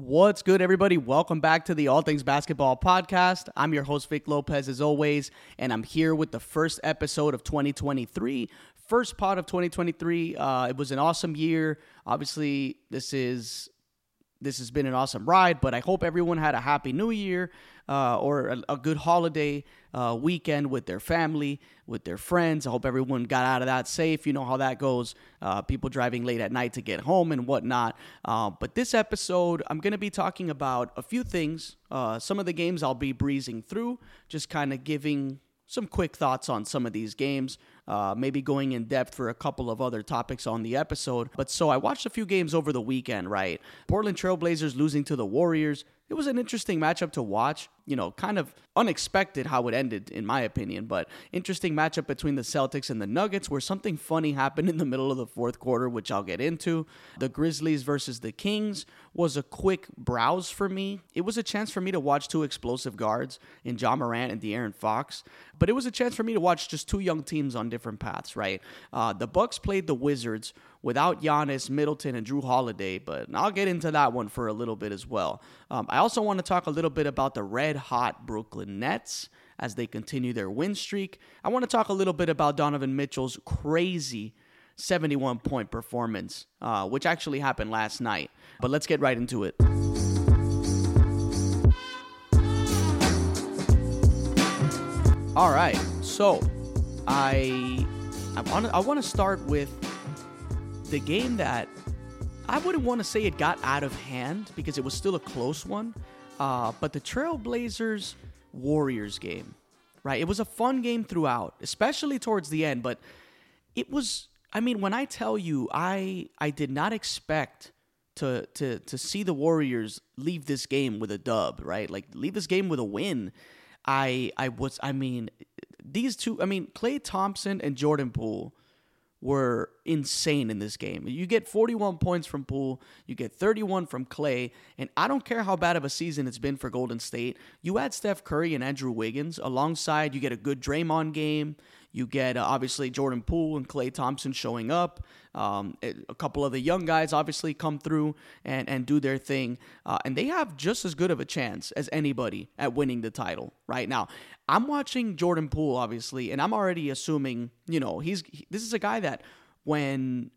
What's good, everybody? Welcome back to the All Things Basketball podcast. I'm your host, Vic Lopez, as always, and I'm here with the first episode of 2023. First pod of 2023. Uh, it was an awesome year. Obviously, this is this has been an awesome ride, but I hope everyone had a happy new year uh, or a, a, good holiday uh, weekend with their family, with their friends. I hope everyone got out of that safe. You know how that goes. Uh, people driving late at night to get home and whatnot. Uh, but this episode, I'm going to be talking about a few things. Uh, some of the games I'll be breezing through, just kind of giving some quick thoughts on some of these games uh, maybe going in depth for a couple of other topics on the episode. But so I watched a few games over the weekend, right? Portland Trailblazers losing to the Warriors. It was an interesting matchup to watch you know, kind of unexpected how it ended, in my opinion. But interesting matchup between the Celtics and the Nuggets, where something funny happened in the middle of the fourth quarter, which I'll get into. The Grizzlies versus the Kings was a quick browse for me. It was a chance for me to watch two explosive guards in Ja Morant and De'Aaron Fox, but it was a chance for me to watch just two young teams on different paths. Right? Uh, the Bucks played the Wizards without Giannis, Middleton, and Jrue Holiday, but I'll get into that one for a little bit as well. Um, I also want to talk a little bit about the red hot Brooklyn Nets as they continue their win streak. I want to talk a little bit about Donovan Mitchell's crazy 71 point performance, uh, which actually happened last night. But let's get right into it. All right, so I I want I want to start with the game that I wouldn't want to say it got out of hand because it was still a close one, uh, but the Trailblazers Warriors game, right? It was a fun game throughout, especially towards the end. But it was, I mean, when I tell you, I I did not expect to to to see the Warriors leave this game with a dub, right? Like leave this game with a win. I I was, I mean, these two. I mean, Klay Thompson and Jordan Poole were insane in this game. You get 41 points from Poole, you get 31 from Klay, and I don't care how bad of a season it's been for Golden State. You add Steph Curry and Andrew Wiggins alongside, you get a good Draymond game. You get uh, obviously Jordan Poole and Klay Thompson showing up. Um, a couple of the young guys obviously come through and, and do their thing. Uh, and they have just as good of a chance as anybody at winning the title right now. I'm watching Jordan Poole, obviously, and I'm already assuming, you know, he's he, this is a guy that when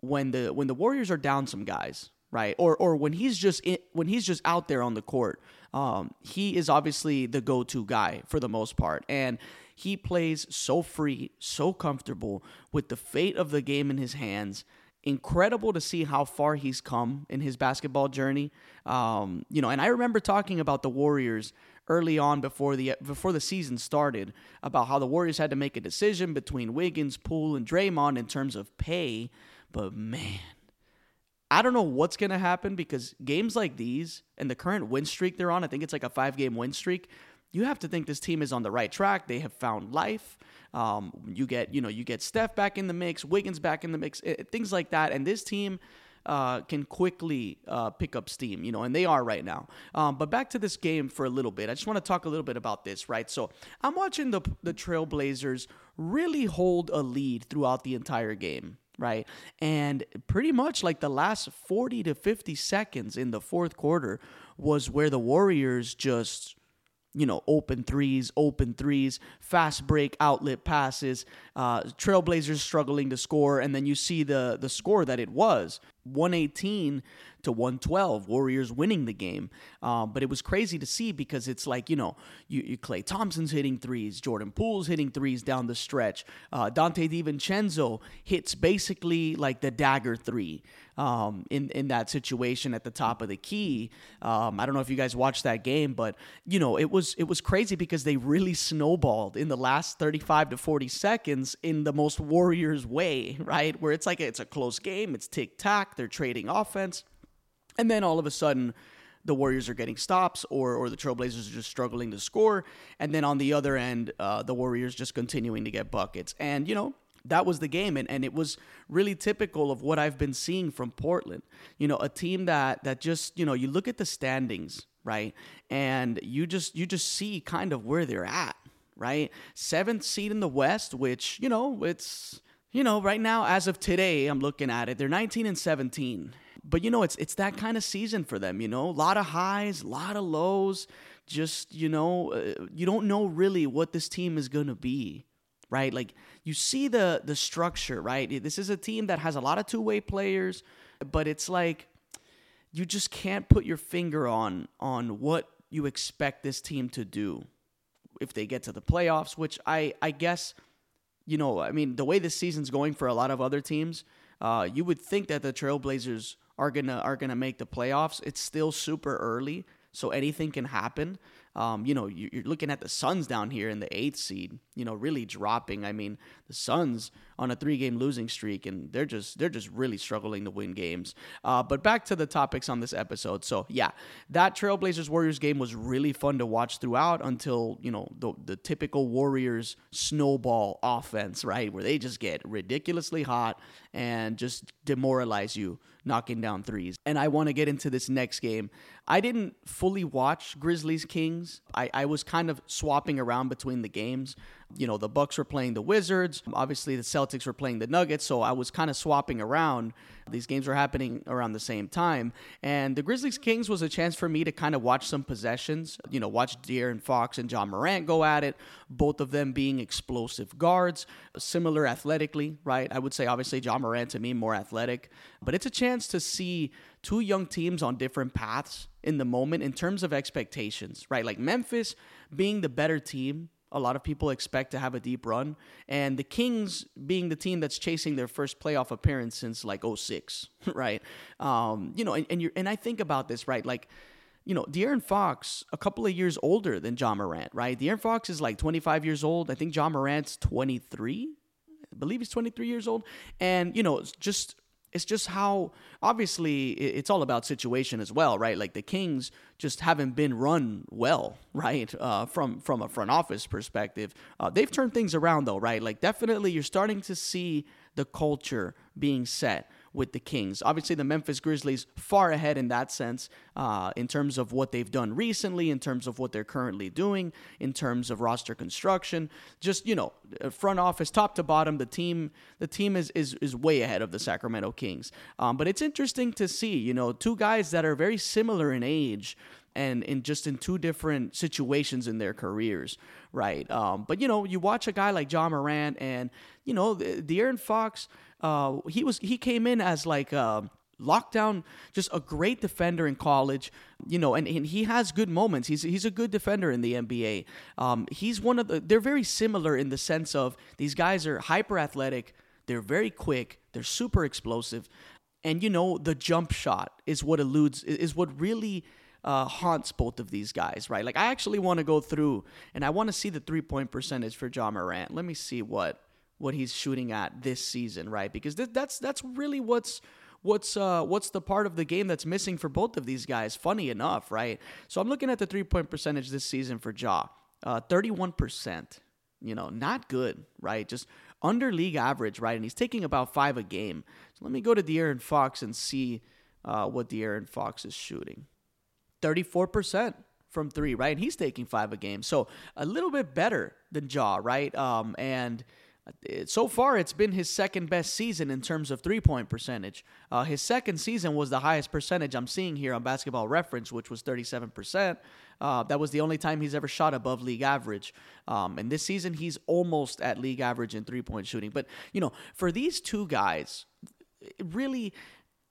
when the when the Warriors are down some guys, right, or or when he's just in, when he's just out there on the court, um, he is obviously the go-to guy for the most part, and he plays so free, so comfortable with the fate of the game in his hands. Incredible to see how far he's come in his basketball journey. Um, you know, and I remember talking about the Warriors early on before the before the season started about how the Warriors had to make a decision between Wiggins, Poole, and Draymond in terms of pay. But man, I don't know what's going to happen because games like these and the current win streak they're on, I think it's like a five game win streak you have to think this team is on the right track. They have found life. Um, you get, you know, you get Steph back in the mix, Wiggins back in the mix, it, eh, things like that. And this team uh, can quickly uh, pick up steam, you know, and they are right now. Um, but back to this game for a little bit. I just want to talk a little bit about this, right? So I'm watching the the Trailblazers really hold a lead throughout the entire game right? And pretty much like the last 40 to 50 seconds in the fourth quarter was where the Warriors just you know, open threes, open threes, fast break outlet passes, uh, Trailblazers struggling to score, and then you see the the score that it was 118 to 112, Warriors winning the game. Um, but it was crazy to see because it's like, you know, you, you Klay Thompson's hitting threes, Jordan Poole's hitting threes down the stretch. Uh, Donte DiVincenzo hits basically like the dagger three um, in, in that situation at the top of the key. Um, I don't know if you guys watched that game, but, you know, it was, it was crazy because they really snowballed in the last 35 to 40 seconds in the most Warriors way, right? Where it's like it's a close game, it's tic tac, they're trading offense. And then all of a sudden, the Warriors are getting stops or, or the Trailblazers are just struggling to score. And then on the other end, uh, the Warriors just continuing to get buckets. And, you know, that was the game. And, and it was really typical of what I've been seeing from Portland. You know, a team that, that just, you know, you look at the standings, right? And you just, you just see kind of where they're at, right? Seventh seed in the West, which, you know, it's, you know, right now, as of today, I'm looking at it, they're 19 and 17 but you know, it's it's that kind of season for them. You know, a lot of highs, a lot of lows. Just you know, uh, you don't know really what this team is gonna be, right? Like you see the the structure, right? This is a team that has a lot of two way players, but it's like you just can't put your finger on on what you expect this team to do if they get to the playoffs, which I I guess you know, I mean, the way this season's going for a lot of other teams, uh, you would think that the Trailblazers are gonna are gonna make the playoffs. It's still super early, so anything can happen. Um, you know, you're looking at the Suns down here in the eighth seed, you know, really dropping. I mean, the Suns on a three-game losing streak, and they're just they're just really struggling to win games. Uh, but back to the topics on this episode. So yeah, that Trailblazers Warriors game was really fun to watch throughout until you know the the typical Warriors snowball offense, right, where they just get ridiculously hot and just demoralize you knocking down threes. And I want to get into this next game. I didn't fully watch Grizzlies Kings. I, I was kind of swapping around between the games you know, the Bucks were playing the Wizards. Obviously, the Celtics were playing the Nuggets. So I was kind of swapping around. These games were happening around the same time. And the Grizzlies Kings was a chance for me to kind of watch some possessions, you know, watch De'Aaron Fox and Ja Morant go at it, both of them being explosive guards, similar athletically, right? I would say, obviously, Ja Morant to me more athletic. But it's a chance to see two young teams on different paths in the moment in terms of expectations, right? Like Memphis being the better team a lot of people expect to have a deep run. And the Kings being the team that's chasing their first playoff appearance since like 06, right? Um, you know, and, and you and I think about this, right? Like, you know, De'Aaron Fox, a couple of years older than Ja Morant, right? De'Aaron Fox is like 25 years old. I think Ja Morant's 23. I believe he's 23 years old. And, you know, just it's just how obviously it's all about situation as well, right? Like the Kings just haven't been run well, right? Uh, from from a front office perspective, uh, they've turned things around though, right? Like definitely you're starting to see the culture being set with the Kings. Obviously, the Memphis Grizzlies far ahead in that sense, uh, in terms of what they've done recently, in terms of what they're currently doing, in terms of roster construction. Just you know, front office, top to bottom, the team the team is is is way ahead of the Sacramento Kings. Um, but it's interesting to see, you know, two guys that are very similar in age and in just in two different situations in their careers, right? Um, but you know, you watch a guy like Ja Morant and you know, the, De'Aaron Fox uh, he was he came in as like uh, lockdown, just a great defender in college, you know, and, and he has good moments. He's he's a good defender in the NBA. Um, he's one of the. They're very similar in the sense of these guys are hyper athletic. They're very quick. They're super explosive, and you know the jump shot is what eludes is what really. Uh, haunts both of these guys, right? Like I actually want to go through and I want to see the three point percentage for Ja Morant. Let me see what what he's shooting at this season, right? Because th- that's that's really what's what's uh, what's the part of the game that's missing for both of these guys. Funny enough, right? So I'm looking at the three point percentage this season for Ja, uh, 31%. You know, not good, right? Just under league average, right? And he's taking about five a game. So let me go to De'Aaron Fox and see uh, what De'Aaron Fox is shooting. 34% from three, right? And he's taking five a game. So a little bit better than Ja, right? Um, and so far it's been his second best season in terms of three point percentage. Uh, his second season was the highest percentage I'm seeing here on Basketball Reference, which was 37%. Uh, that was the only time he's ever shot above league average. Um, and this season he's almost at league average in three point shooting. But you know, for these two guys, really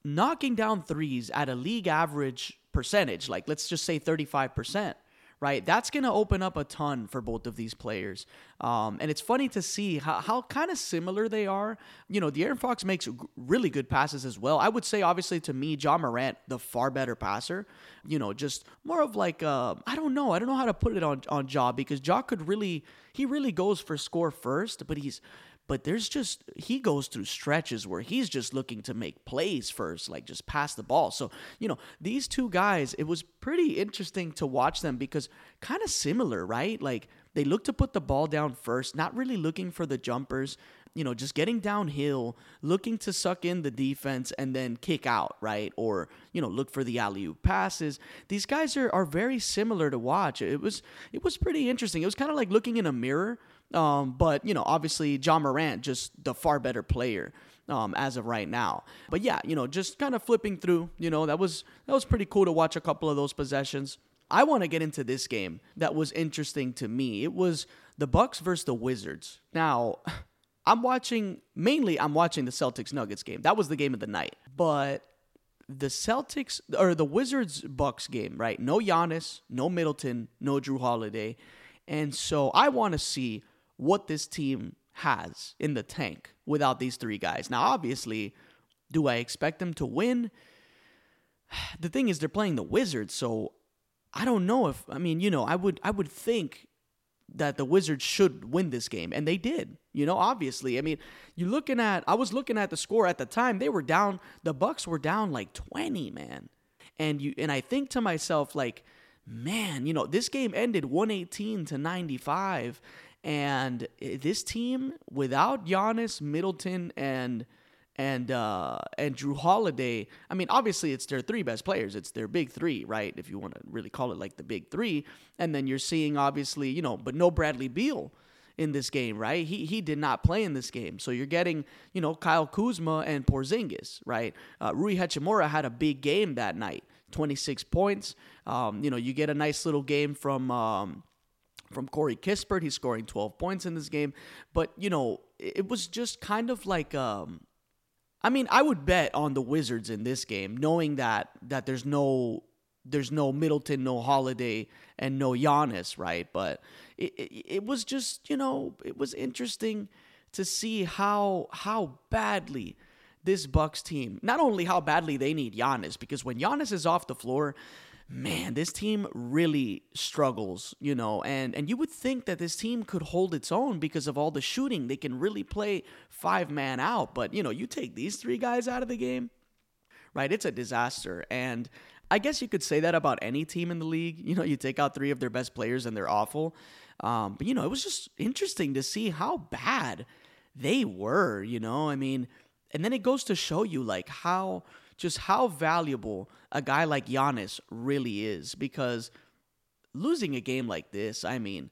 knocking down threes at a league average percentage, like let's just say 35% right? That's going to open up a ton for both of these players. Um, and it's funny to see how, how kind of similar they are. You know, De'Aaron Fox makes really good passes as well. I would say, obviously, to me, Ja Morant, the far better passer. You know, just more of like, uh, I don't know. I don't know how to put it on, on Ja because Ja could really, he really goes for score first, but he's, but there's just he goes through stretches where he's just looking to make plays first like just pass the ball so you know these two guys it was pretty interesting to watch them because kind of similar right like they look to put the ball down first not really looking for the jumpers you know just getting downhill looking to suck in the defense and then kick out right or you know look for the alley oop passes these guys are, are very similar to watch it was it was pretty interesting it was kind of like looking in a mirror um, but you know, obviously, Ja Morant just the far better player. um, as of right now. But yeah, you know, just kind of flipping through, you know, that was that was pretty cool to watch a couple of those possessions. I want to get into this game that was interesting to me. It was the Bucks versus the Wizards. Now, I'm watching mainly I'm watching the Celtics Nuggets game. That was the game of the night. But the Celtics or the Wizards Bucks game, right? No Giannis, no Middleton, no Jrue Holiday. And so I want to see what this team has in the tank without these three guys. Now, obviously, do I expect them to win? The thing is they're playing the Wizards, so I don't know if I mean, you know, I would I would think that the Wizards should win this game, and they did. You know, obviously. I mean, you're looking at I was looking at the score at the time. They were down. The Bucks were down like twenty, man. And you and I think to myself like, man, you know, this game ended one eighteen to ninety five, and eh, this team without Giannis, Middleton, and and uh, and Jrue Holiday. I mean, obviously it's their three best players. It's their big three, right? If you want to really call it like the big three. And then you're seeing obviously, you know, but no Bradley Beal in this game, right? He he did not play in this game, so you're getting you know Kyle Kuzma and Porzingis, right? Uh, Rui Hachimura had a big game that night, 26 points. Um, you know, you get a nice little game from. Um, from Corey Kispert, he's scoring 12 points in this game, but you know it was just kind of like um, I mean, I would bet on the Wizards in this game, knowing that that there's no there's no Middleton, no Holiday, and no Giannis, right? But it, it, it was just you know it was interesting to see how how badly this Bucks team, not only how badly they need Giannis, because when Giannis is off the floor, man, this team really struggles, you know, and and you would think that this team could hold its own because of all the shooting. They can really play five man out, but you know, you take these three guys out of the game, right? It's a disaster. And I guess you could say that about any team in the league. You know, you take out three of their best players and they're awful. Um, but you know, it was just interesting to see how bad they were, you know? I mean, and then it goes to show you like how just how valuable a guy like Giannis really is because losing a game like this, I mean,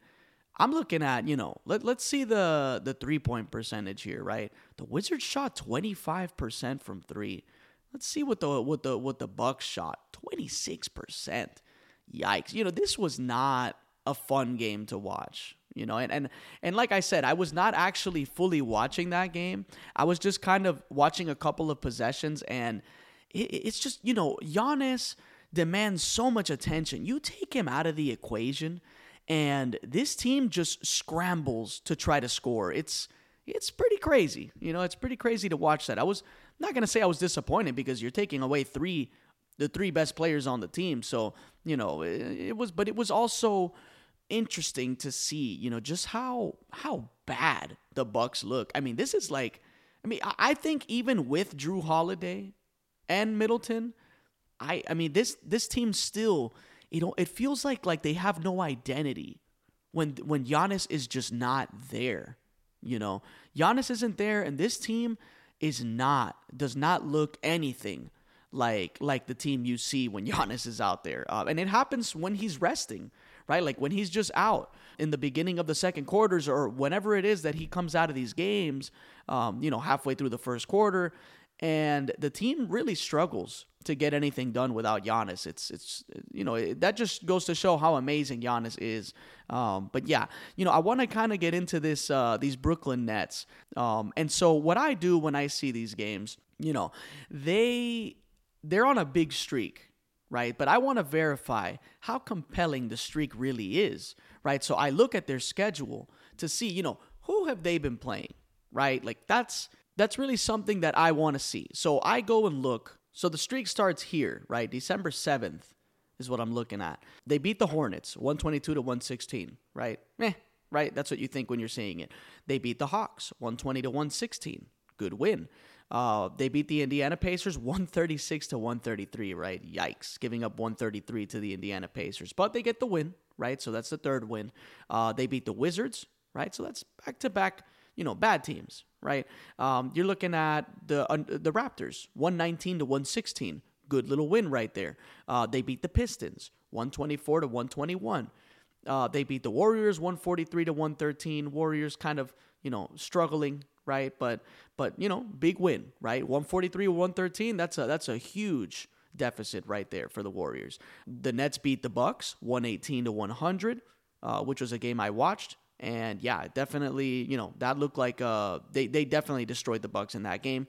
I'm looking at, you know, let, let's see the the three-point percentage here, right? The Wizards shot 25% from 3. Let's see what the what the what the Bucks shot. 26%. Yikes. You know, this was not a fun game to watch you know and, and and like i said i was not actually fully watching that game i was just kind of watching a couple of possessions and it's just, you know, Giannis demands so much attention. You take him out of the equation, and this team just scrambles to try to score. It's it's pretty crazy. You know, it's pretty crazy to watch that. I was not gonna say I was disappointed because you're taking away three the three best players on the team. So, you know, it, it was but it was also interesting to see, you know, just how how bad the Bucks look. I mean, this is like I mean, I think even with Jrue Holiday, and Middleton, I I mean this this team still you know it feels like like they have no identity when when Giannis is just not there. You know, Giannis isn't there, and this team is not does not look anything like like the team you see when Giannis is out there, uh, and it happens when he's resting, right? Like when he's just out in the beginning of the second quarters or whenever it is that he comes out of these games, um, you know, halfway through the first quarter, and the team really struggles to get anything done without Giannis. It's it's you know it, that just goes to show how amazing Giannis is. Um, but yeah, you know I want to kind of get into this uh, these Brooklyn Nets. Um, and so what I do when I see these games, you know, they they're on a big streak, right? But I want to verify how compelling the streak really is, right? So I look at their schedule to see, you know, who have they been playing, right? Like that's that's really something that I want to see. So I go and look. So the streak starts here, right? December 7th is what I'm looking at. They beat the Hornets 122 to 116, right? Eh, right? That's what you think when you're seeing it. They beat the Hawks 120 to 116. Good win. Uh, they beat the Indiana Pacers 136 to 133, right? Yikes, giving up 133 to the Indiana Pacers. But they get the win, right? So that's the third win. Uh, they beat the Wizards, right? So that's back to back you know, bad teams, right? Um, you're looking at the uh, the Raptors, 119 to 116. Good little win right there. Uh, they beat the Pistons, 124 to 121. Uh, they beat the Warriors, 143 to 113. Warriors kind of, you know, struggling right? But but you know, big win, right? 143 113. That's a that's a huge deficit right there for the Warriors. The Nets beat the Bucks 118 to 100, uh, which was a game I watched. And yeah, definitely, you know, that looked like uh, they, they definitely destroyed the Bucks in that game.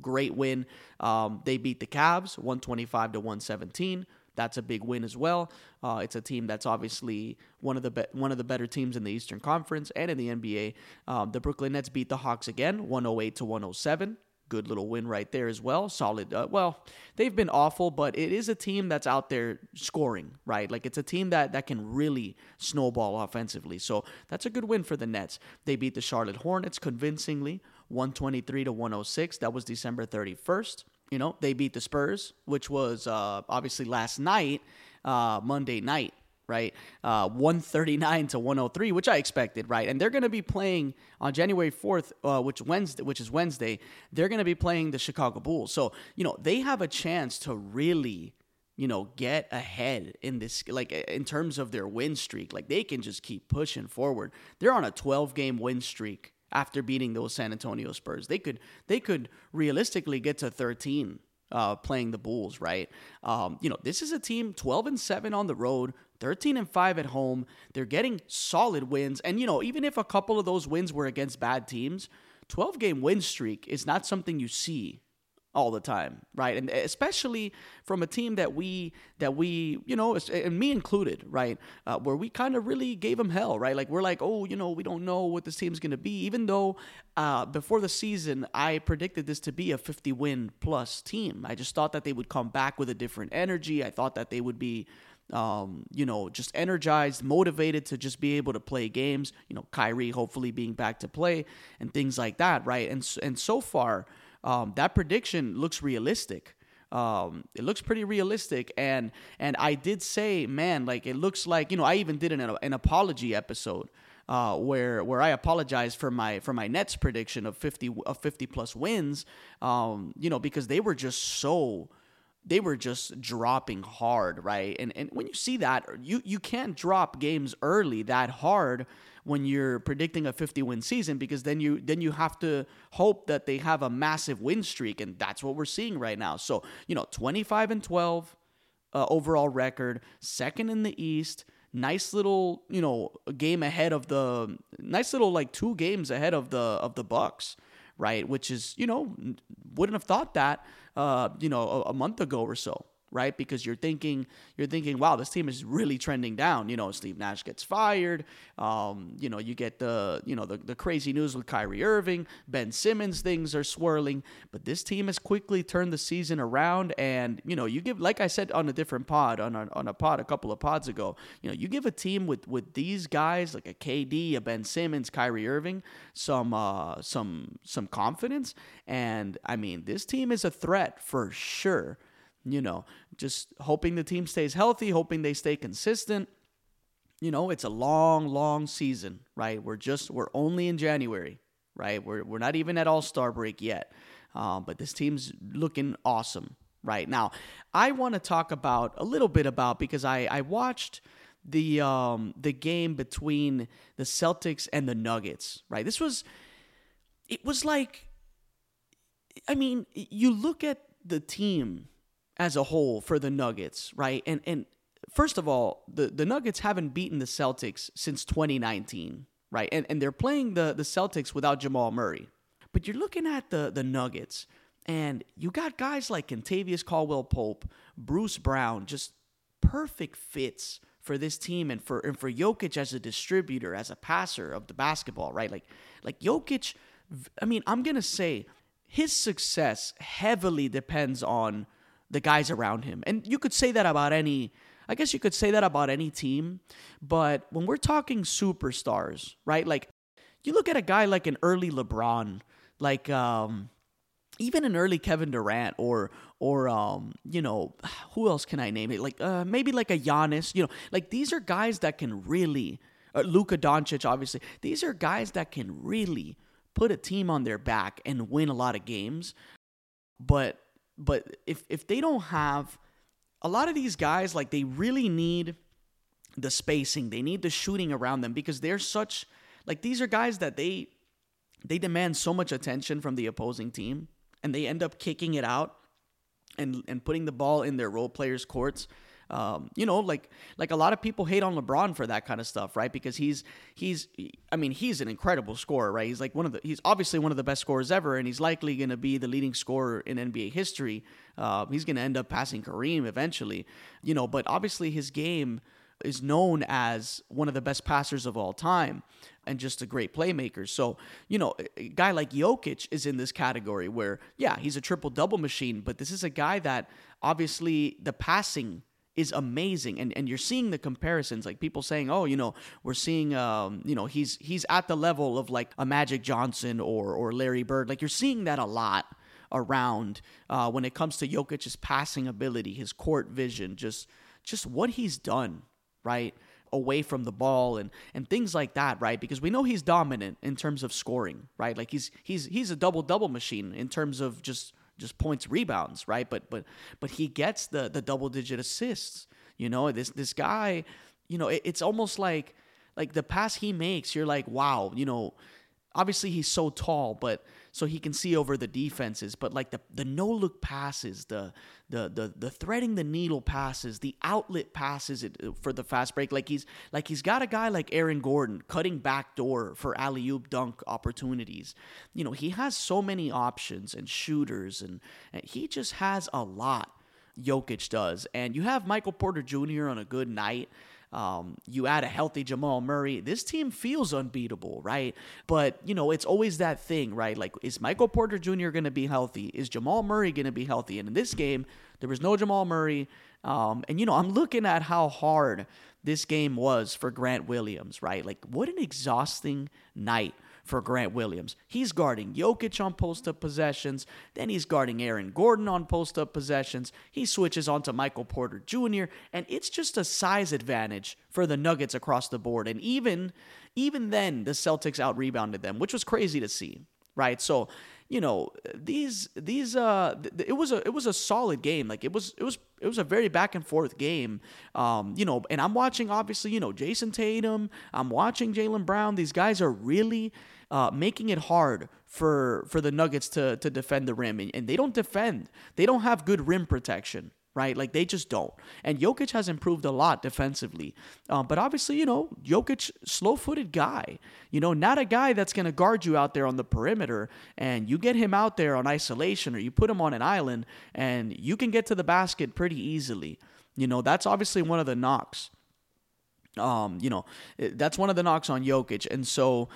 Great win. Um, they beat the Cavs 125 to 117. That's a big win as well. Uh, it's a team that's obviously one of the be- one of the better teams in the Eastern Conference and in the NBA. Um, the Brooklyn Nets beat the Hawks again, 108 to 107 good little win right there as well. Solid. Uh, well, they've been awful, but it is a team that's out there scoring, right? Like it's a team that that can really snowball offensively. So that's a good win for the Nets. They beat the Charlotte Hornets convincingly, 123 to 106. That was December 31st. You know, they beat the Spurs, which was uh, obviously last night, uh, Monday night right? Uh, 139 to 103, which I expected, right? And they're going to be playing on January 4th, uh, which Wednesday, which is Wednesday. They're going to be playing the Chicago Bulls, so you know they have a chance to really, you know, get ahead in this, like in terms of their win streak. Like they can just keep pushing forward. They're on a 12 game win streak after beating those San Antonio Spurs. They could they could realistically get to 13 uh, playing the Bulls, right? Um, you know, this is a team 12 and 7 on the road, 13 and 5 at home. They're getting solid wins. And, you know, even if a couple of those wins were against bad teams, 12 game win streak is not something you see all the time, right? And especially from a team that we that we you know, and me included, right? Uh, where we kind of really gave them hell, right? Like we're like, oh, you know, we don't know what this team's gonna be, even though uh, before the season I predicted this to be a 50 win plus team. I just thought that they would come back with a different energy. I thought that they would be um, you know, just energized, motivated to just be able to play games. You know, Kyrie hopefully being back to play and things like that, right? And and so far, um, that prediction looks realistic. Um, it looks pretty realistic, and and I did say, man, like it looks like you know I even did an an apology episode uh, where where I apologized for my for my Nets prediction of fifty of fifty plus wins, um, you know because they were just so they were just dropping hard, right? And and when you see that, you you can't drop games early that hard when you're predicting a 50 win season because then you then you have to hope that they have a massive win streak and that's what we're seeing right now. So, you know, 25 and 12 uh, overall record, second in the East, nice little, you know, game ahead of the nice little like two games ahead of the of the Bucks, right? Which is, you know, wouldn't have thought that uh, you know, a, a month ago or so right? Because you're thinking you're thinking, wow, this team is really trending down. You know, Steve Nash gets fired. Um, you know, you get the you know the, the crazy news with Kyrie Irving, Ben Simmons, things are swirling. But this team has quickly turned the season around, and you know, you give like I said on a different pod on a, on a pod a couple of pods ago. You know, you give a team with with these guys like a KD, a Ben Simmons, Kyrie Irving, some uh, some some confidence, and I mean, this team is a threat for sure you know, just hoping the team stays healthy, hoping they stay consistent. You know, it's a long, long season, right? We're just, we're only in January, right? We're, we're not even at All Star break yet. Um, but this team's looking awesome right now. I want to talk about a little bit about because I, I watched the um, the game between the Celtics and the Nuggets, right? This was, it was like, I mean, you look at the team as a whole for the Nuggets, right? And and first of all, the, the Nuggets haven't beaten the Celtics since 2019, right? And and they're playing the, the Celtics without Jamal Murray. But you're looking at the the Nuggets, and you got guys like Kentavious Caldwell Pope, Bruce Brown, just perfect fits for this team and for and for Jokic as a distributor, as a passer of the basketball, right? Like like Jokic, I mean, I'm gonna say his success heavily depends on the guys around him. And you could say that about any I guess you could say that about any team, but when we're talking superstars, right? Like you look at a guy like an early LeBron, like um even an early Kevin Durant or or um you know who else can I name it like uh maybe like a Giannis you know like these are guys that can really uh, Luka Doncic obviously these are guys that can really put a team on their back and win a lot of games but but if if they don't have a lot of these guys, like they really need the spacing, they need the shooting around them because they're such like these are guys that they they demand so much attention from the opposing team and they end up kicking it out and and putting the ball in their role players' courts. Um, you know, like like a lot of people hate on LeBron for that kind of stuff, right? Because he's he's I mean he's an incredible scorer, right? He's like one of the he's obviously one of the best scorers ever, and he's likely going to be the leading scorer in NBA history. Uh, he's going to end up passing Kareem eventually, you know. But obviously his game is known as one of the best passers of all time and just a great playmaker. So, you know, a guy like Jokic is in this category where, yeah, he's a triple double machine, but this is a guy that obviously the passing is amazing and and you're seeing the comparisons like people saying oh you know we're seeing um you know he's he's at the level of like a Magic Johnson or or Larry Bird like you're seeing that a lot around uh, when it comes to Jokic's passing ability his court vision just just what he's done right? Away from the ball and and things like that, right? Because we know he's dominant in terms of scoring, right? Like he's he's he's a double double machine in terms of just just points rebounds, right? But but but he gets the the double digit assists. You know, this this guy, you know, it, it's almost like like the pass he makes, you're like, wow, you know, obviously he's so tall, but so he can see over the defenses. But like the the no look passes, the the the the threading the needle passes, the outlet passes it uh, for the fast break. Like he's like he's got a guy like Aaron Gordon cutting back door for alley oop dunk opportunities. You know he has so many options and shooters, and, and he just has a lot. Jokic does, and you have Michael Porter Jr. on a good night. Um, you add a healthy Jamal Murray. This team feels unbeatable, right? But, you know, it's always that thing, right? Like, is Michael Porter Jr. going to be healthy? Is Jamal Murray going to be healthy? And in this game, there was no Jamal Murray. Um, and, you know, I'm looking at how hard this game was for Grant Williams, right? Like, what an exhausting night for Grant Williams. He's guarding Jokic on post up possessions, then he's guarding Aaron Gordon on post up possessions. He switches on to Michael Porter Jr., and it's just a size advantage for the Nuggets across the board. And even even then, the Celtics out rebounded them, which was crazy to see, right? So you know these these uh th- it was a it was a solid game. Like it was it was it was a very back and forth game. Um you know and i'm watching obviously you know jayson tatum i'm watching jaylen brown. These guys are really uh, making it hard for for the Nuggets to to defend the rim, and, and they don't defend. They don't have good rim protection right? Like they just don't. And Jokic has improved a lot defensively. Um, but obviously, you know, Jokic, slow footed guy, you know, not a guy that's going to guard you out there on the perimeter. And you get him out there on isolation or you put him on an island and you can get to the basket pretty easily. You know, that's obviously one of the knocks. Um, you know, that's one of the knocks on Jokic. And so,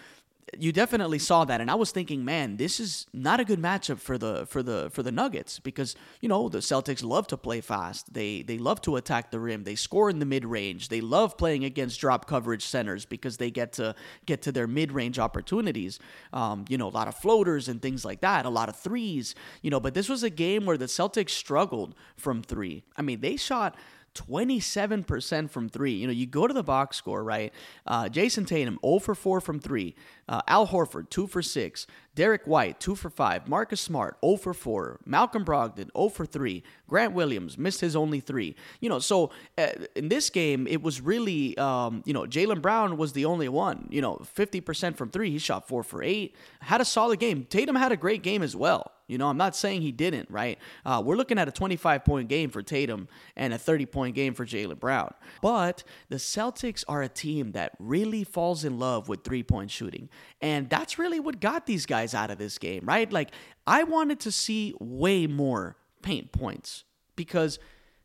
you definitely saw that and i was thinking man this is not a good matchup for the for the for the nuggets because you know the celtics love to play fast. They they love to attack the rim. They score in the mid-range. They love playing against drop coverage centers because they get to get to their mid-range opportunities. Um, you know a lot of floaters and things like that a lot of threes you know but this was a game where the celtics struggled from three. I mean they shot 27% from three. You know, you go to the box score, right? Uh, Jayson Tatum, 0 for 4 from three. Uh, Al Horford, 2 for 6. Derrick White, 2 for 5. Marcus Smart, 0 for 4. Malcolm Brogdon, 0 for 3. Grant Williams missed his only three. You know, so uh, in this game, it was really, um, you know, Jaylen Brown was the only one. You know, 50% from three. He shot 4 for 8. Had a solid game. Tatum had a great game as well. You know, I'm not saying he didn't, right? Uh, we're looking at a 25 point game for Tatum and a 30 point game for Jaylen Brown. But the Celtics are a team that really falls in love with three point shooting. And that's really what got these guys out of this game, right? Like, I wanted to see way more paint points because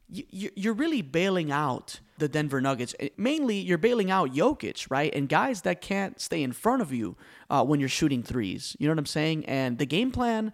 you're really bailing out the Denver Nuggets. Eh, mainly, you're bailing out Jokic, right? And guys that can't stay in front of you uh, when you're shooting threes. You know what I'm saying? And the game plan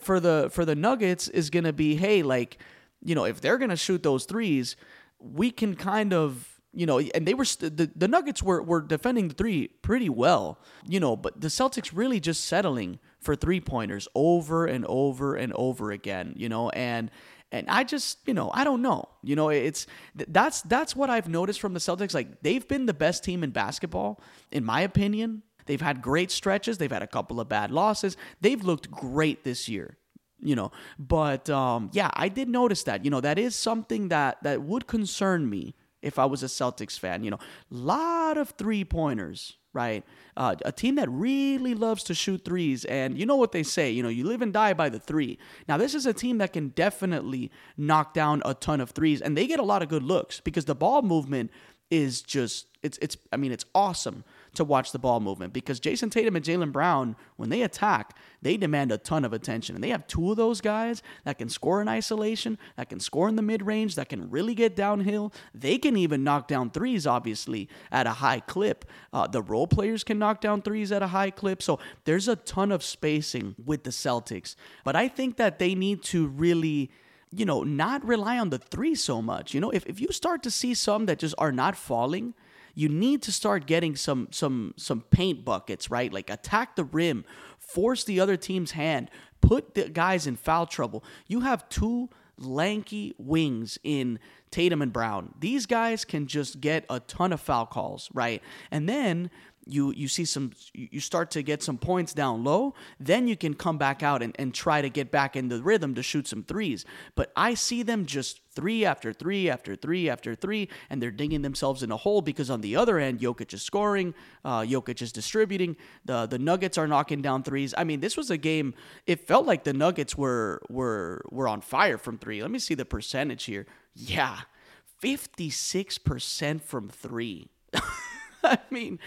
for the for the Nuggets is going to be, hey, like, you know, if they're going to shoot those threes, we can kind of you know, and they were st- the, the Nuggets were, were defending the three pretty well, you know, but the Celtics really just settling for three pointers over and over and over again, you know, and and I just, you know, I don't know. You know, it's that's that's what I've noticed from the Celtics. Like they've been the best team in basketball, in my opinion. They've had great stretches. They've had a couple of bad losses. They've looked great this year you know but um, yeah i did notice that you know that is something that that would concern me if i was a celtics fan you know a lot of three pointers right? Uh, a team that really loves to shoot threes. And you know what they say, you know, you live and die by the three. Now, this is a team that can definitely knock down a ton of threes, and they get a lot of good looks because the ball movement is just it's it's I mean it's awesome to watch the ball movement because Jayson Tatum and Jaylen Brown when they attack they demand a ton of attention. And they have two of those guys that can score in isolation that can score in the mid range that can really get downhill. They can even knock down threes obviously at a high clip. Uh, the role players can knock down threes at a high clip. So there's a ton of spacing with the Celtics. But I think that they need to really you know, not rely on the three so much. You know, if, if you start to see some that just are not falling, you need to start getting some some some paint buckets, right? Like attack the rim, force the other team's hand, put the guys in foul trouble. You have two lanky wings in Tatum and Brown. These guys can just get a ton of foul calls, right? And then you you see some you start to get some points down low then you can come back out and, and try to get back in the rhythm to shoot some threes. But i see them just three after three after three after three and they're digging themselves in a hole because on the other end Jokic is scoring uh, Jokic is distributing the the Nuggets are knocking down threes. I mean this was a game it felt like the Nuggets were were were on fire from three. Let me see the percentage here. Yeah 56% from three. I mean,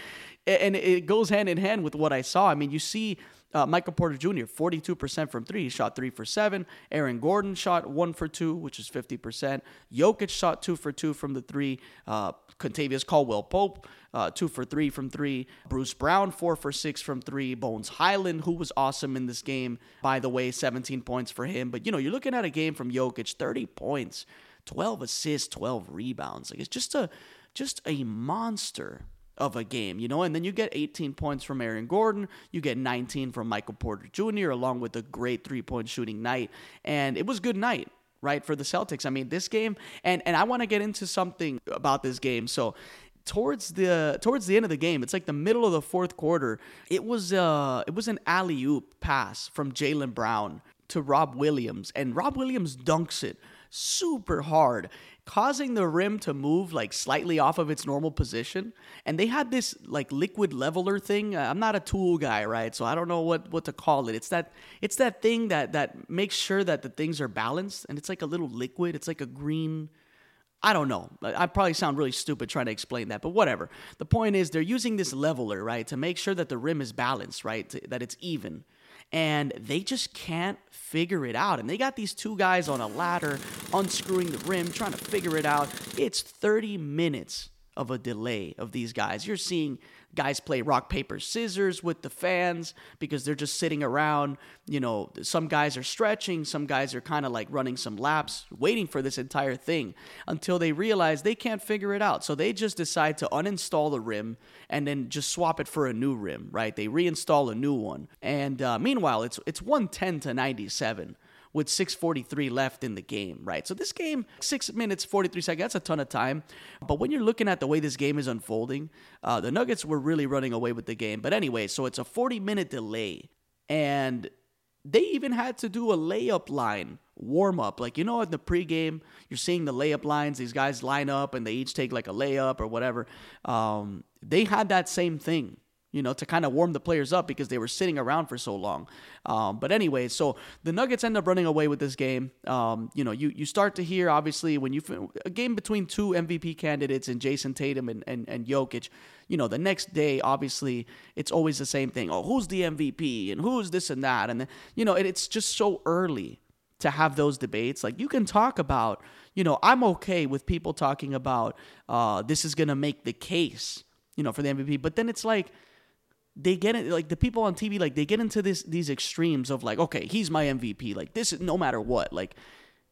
and it goes hand in hand with what I saw. I mean, you see uh, Michael Porter Jr., 42% from three. He shot three for seven. Aaron Gordon shot one for two, which is 50%. Jokic shot two for two from the three. Uh, Kentavious Caldwell Pope, uh, two for three from three. Bruce Brown, four for six from three. Bones Hyland, who was awesome in this game, by the way, 17 points for him. But, you know, you're looking at a game from Jokic, 30 points, 12 assists, 12 rebounds. Like, it's just a just a monster of a game, you know, and then you get 18 points from Aaron Gordon, you get 19 from Michael Porter Jr., along with a great three point shooting night. And it was good night, right, for the Celtics. I mean, this game, and, and I want to get into something about this game. So, towards the towards the end of the game, it's like the middle of the fourth quarter. It was uh it was an alley oop pass from Jaylen Brown to Rob Williams, and Rob Williams dunks it super hard causing the rim to move like slightly off of its normal position. And they had this like liquid leveler thing. Uh, I'm not a tool guy, right? So I don't know what what to call it. It's that it's that thing that that makes sure that the things are balanced and it's like a little liquid. It's like a green I don't know. I probably sound really stupid trying to explain that, but whatever. The point is, they're using this leveler, right, to make sure that the rim is balanced, right, to, that it's even and they just can't figure it out. And they got these two guys on a ladder unscrewing the rim, trying to figure it out. It's 30 minutes of a delay of these guys. You're seeing guys play rock paper scissors with the fans because they're just sitting around you know some guys are stretching some guys are kind of like running some laps waiting for this entire thing until they realize they can't figure it out. So they just decide to uninstall the rim and then just swap it for a new rim right? They reinstall a new one. And uh, meanwhile it's it's 110 to 97 with 6:43 left in the game, right? So this game, six minutes 43 seconds, that's a ton of time. But when you're looking at the way this game is unfolding, uh, the Nuggets were really running away with the game. But anyway, so it's a 40 minute delay, and they even had to do a layup line warm up. Like, you know, in the pregame, you're seeing the layup lines. These guys line up and they each take like a layup or whatever. Um, they had that same thing you know, to kind of warm the players up because they were sitting around for so long. Um, but anyway, so the Nuggets end up running away with this game. Um, you know, you, you start to hear, obviously, when you a game between two MVP candidates and Jayson Tatum and, and, and Jokic, you know, the next day, obviously, it's always the same thing. Oh, who's the MVP and who's this and that? And, you know, it, it's just so early to have those debates. Like, you can talk about, you know, I'm okay with people talking about uh, this is to make the case, you know, for the MVP. But then it's like, they get it like the people on TV like they get into this these extremes of like okay he's my MVP like this is no matter what like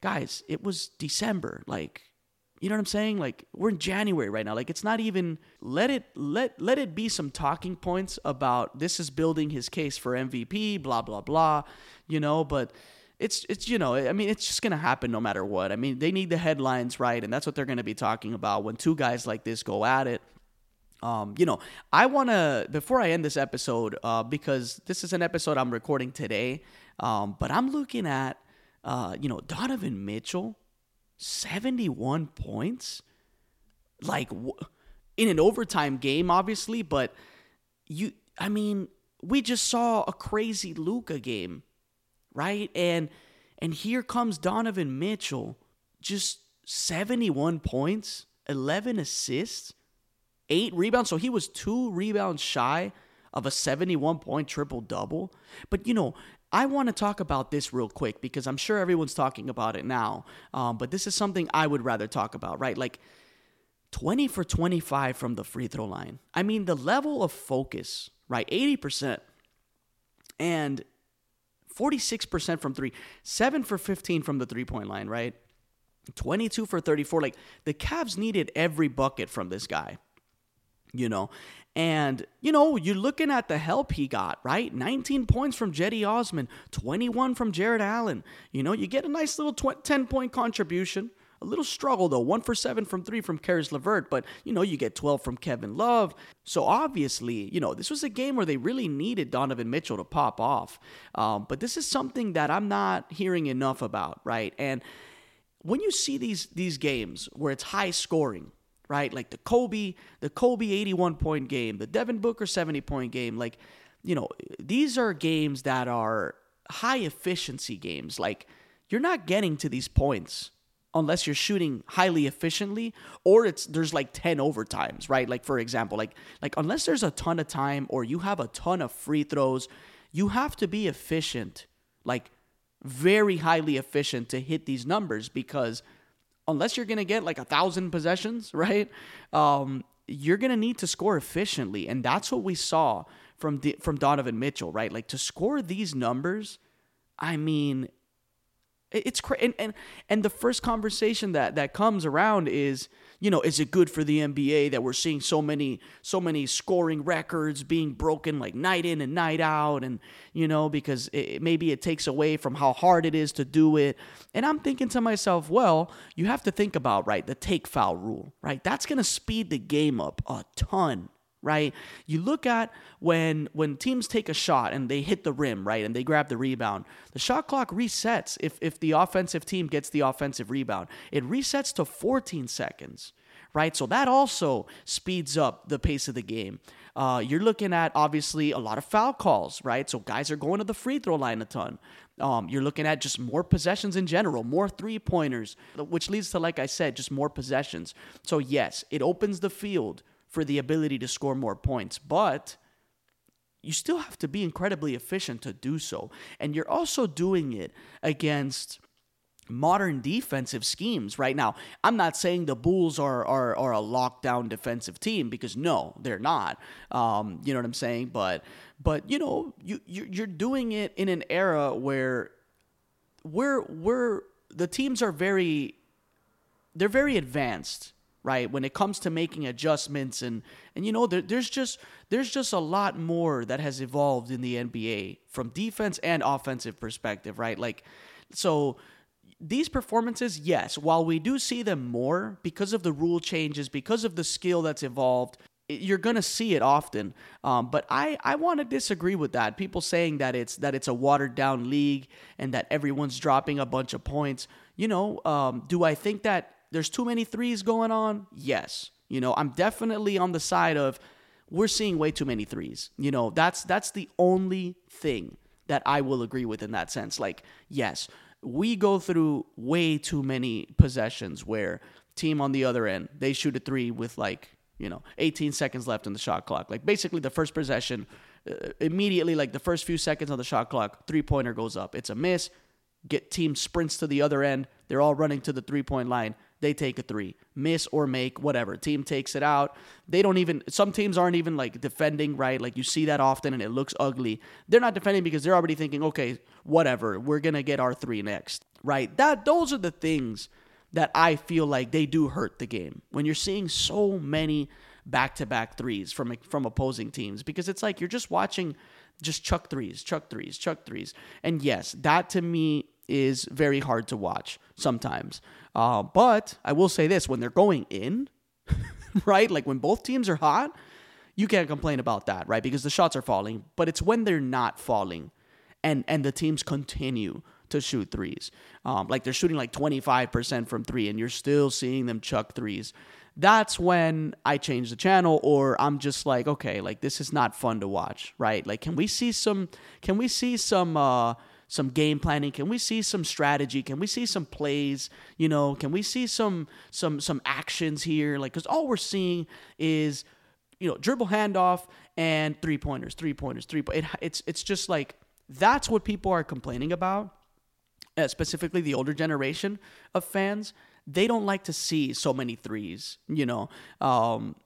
guys it was December like you know what I'm saying? Like we're in January right now. Like it's not even let it let let it be some talking points about this is building his case for MVP blah blah blah you know but it's it's you know I mean it's just gonna happen no matter what. I mean they need the headlines right and that's what they're gonna be talking about when two guys like this go at it um, you know, I want to before I end this episode, uh, because this is an episode I'm recording today. Um, but I'm looking at, uh, you know, Donovan Mitchell, 71 points, like w- in an overtime game, obviously, but you I mean, we just saw a crazy Luka game, right? And and here comes Donovan Mitchell, just 71 points, 11 assists, 8 rebounds. So he was 2 rebounds shy of a 71 point triple double. But you know, I want to talk about this real quick because I'm sure everyone's talking about it now. Um, but this is something I would rather talk about, right? Like 20 for 25 from the free throw line. I mean, the level of focus, right? 80%. And 46% from three, 7 for 15 from the three point line, right? 22 for 34. Like the Cavs needed every bucket from this guy, you know? And, you know, you're looking at the help he got, right? 19 points from Cedi Osman, 21 from Jarrett Allen. You know, you get a nice little 10 point contribution. A little struggle though, one for seven from three from Caris LeVert, but you know, you get 12 from Kevin Love. So obviously, you know, this was a game where they really needed Donovan Mitchell to pop off. Um, but this is something that I'm not hearing enough about, right? And when you see these these games where it's high scoring, right? Like the Kobe, the Kobe 81 point game, the Devin Booker 70 point game, like, you know, these are games that are high efficiency games. Like, you're not getting to these points unless you're shooting highly efficiently or it's there's like 10 overtimes right like for example like like unless there's a ton of time or you have a ton of free throws you have to be efficient like very highly efficient to hit these numbers because unless you're going to get like a thousand possessions right? Um, you're going to need to score efficiently and that's what we saw from from Donovan Mitchell right? Like to score these numbers I mean it's crazy, and, and and the first conversation that that comes around is, you know, is it good for the NBA that we're seeing so many so many scoring records being broken like night in and night out, and you know because it, maybe it takes away from how hard it is to do it. And I'm thinking to myself, well, you have to think about right the take foul rule, right? That's gonna speed the game up a ton right? You look at when when teams take a shot and they hit the rim, right, and they grab the rebound. The shot clock resets if if the offensive team gets the offensive rebound. It resets to 14 seconds, right? So that also speeds up the pace of the game. Uh, you're looking at obviously a lot of foul calls, right? So guys are going to the free throw line a ton. Um, you're looking at just more possessions in general, more three pointers, which leads to, like I said, just more possessions. So, yes, it opens the field for the ability to score more points, but you still have to be incredibly efficient to do so. And you're also doing it against modern defensive schemes right now. I'm not saying the Bulls are are, are a lockdown defensive team because no, they're not. Um, you know what I'm saying? But but you know you you're doing it in an era where we're we're the teams are very they're very advanced right when it comes to making adjustments and and you know there, there's just there's just a lot more that has evolved in the NBA from defense and offensive perspective right? Like so these performances yes while we do see them more because of the rule changes because of the skill that's evolved you're gonna see it often. Um, but i i want to disagree with that. People saying that it's that it's a watered down league and that everyone's dropping a bunch of points. You know um, do i think that there's too many threes going on? Yes. You know, I'm definitely on the side of we're seeing way too many threes. You know, that's that's the only thing that I will agree with in that sense. Like, yes, we go through way too many possessions where team on the other end, they shoot a three with like, you know, 18 seconds left in the shot clock. Like basically the first possession uh, immediately like the first few seconds on the shot clock, three pointer goes up. It's a miss. Get team sprints to the other end. They're all running to the three point line they take a three, miss or make, whatever. Team takes it out. They don't even, some teams aren't even like defending, right? Like you see that often and it looks ugly. They're not defending because they're already thinking, okay, whatever, we're going to get our three next, right? That, those are the things that I feel like they do hurt the game. When you're seeing so many back to back threes from, from opposing teams, because it's like you're just watching just chuck threes, chuck threes, chuck threes. And yes, that to me is very hard to watch sometimes. Uh, but I will say this when they're going in, right? Like when both teams are hot, you can't complain about that, right? Because the shots are falling. But it's when they're not falling and, and the teams continue to shoot threes. Um, like they're shooting like 25% from three and you're still seeing them chuck threes. that's when I change the channel or I'm just like, okay, like this is not fun to watch, right? Like can we see some can we see some uh some game planning? Can we see some strategy? Can we see some plays? You know, can we see some some some actions here? Like cuz all we're seeing is you know, dribble handoff and three pointers, three pointers, three it, it's it's just like that's what people are complaining about. Uh, specifically the older generation of fans they don't like to see so many threes, you know. Um,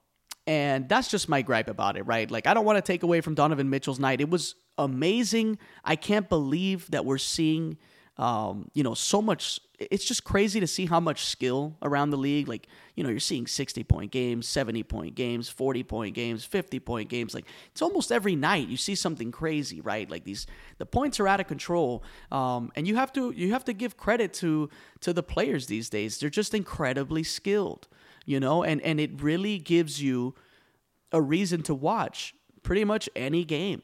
and that's just my gripe about it, right? Like, I don't want to take away from Donovan Mitchell's night. It was amazing. I can't believe that we're seeing um, you know, so much. It's just crazy to see how much skill around the league. Like, you know, you're seeing 60 point games, 70 point games, 40 point games, 50 point games. Like, it's almost every night you see something crazy, right? Like these, the points are out of control. Um, and you have to, you have to give credit to, to the players these days. They're just incredibly skilled, you know, and, and it really gives you a reason to watch pretty much any game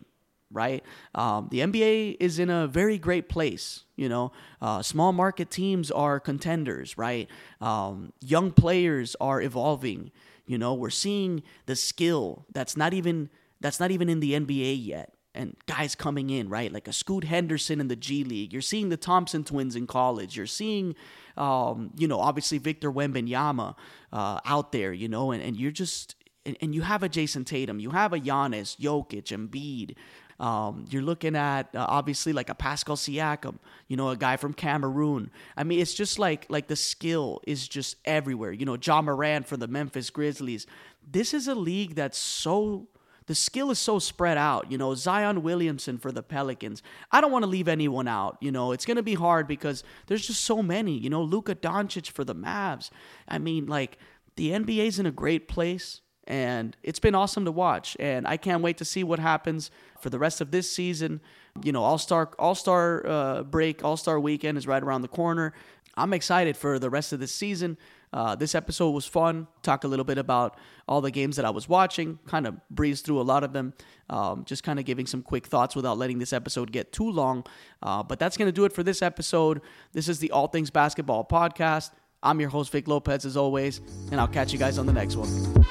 right? Um, the NBA is in a very great place. You know, uh, small market teams are contenders, right? Um, young players are evolving. You know, we're seeing the skill that's not even that's not even in the NBA yet. And guys coming in, right? Like a Scoot Henderson in the G League. You're seeing the Thompson twins in college. You're seeing, um, you know, obviously Victor Wembanyama uh, out there, you know, and, and you're just, and, and you have a Jayson Tatum, you have a Giannis, Jokic, Embiid, um, you're looking at uh, obviously like a Pascal Siakam, you know, a guy from Cameroon. I mean, it's just like like the skill is just everywhere. You know, Ja Morant for the Memphis Grizzlies. This is a league that's so the skill is so spread out. You know, Zion Williamson for the Pelicans. I don't want to leave anyone out. You know, it's going to be hard because there's just so many. You know, Luka Doncic for the Mavs. I mean, like the NBA's in a great place and it's been awesome to watch. And i can't wait to see what happens for the rest of this season. You know all-star all-star uh, break all-star weekend is right around the corner. I'm excited for the rest of this season. Uh, this episode was fun. Talk a little bit about all the games that i was watching kind of breeze through a lot of them. Um, just kind of giving some quick thoughts without letting this episode get too long. Uh, but that's going to do it for this episode. This is the all things basketball podcast. I'm your host vic lopez as always and i'll catch you guys on the next one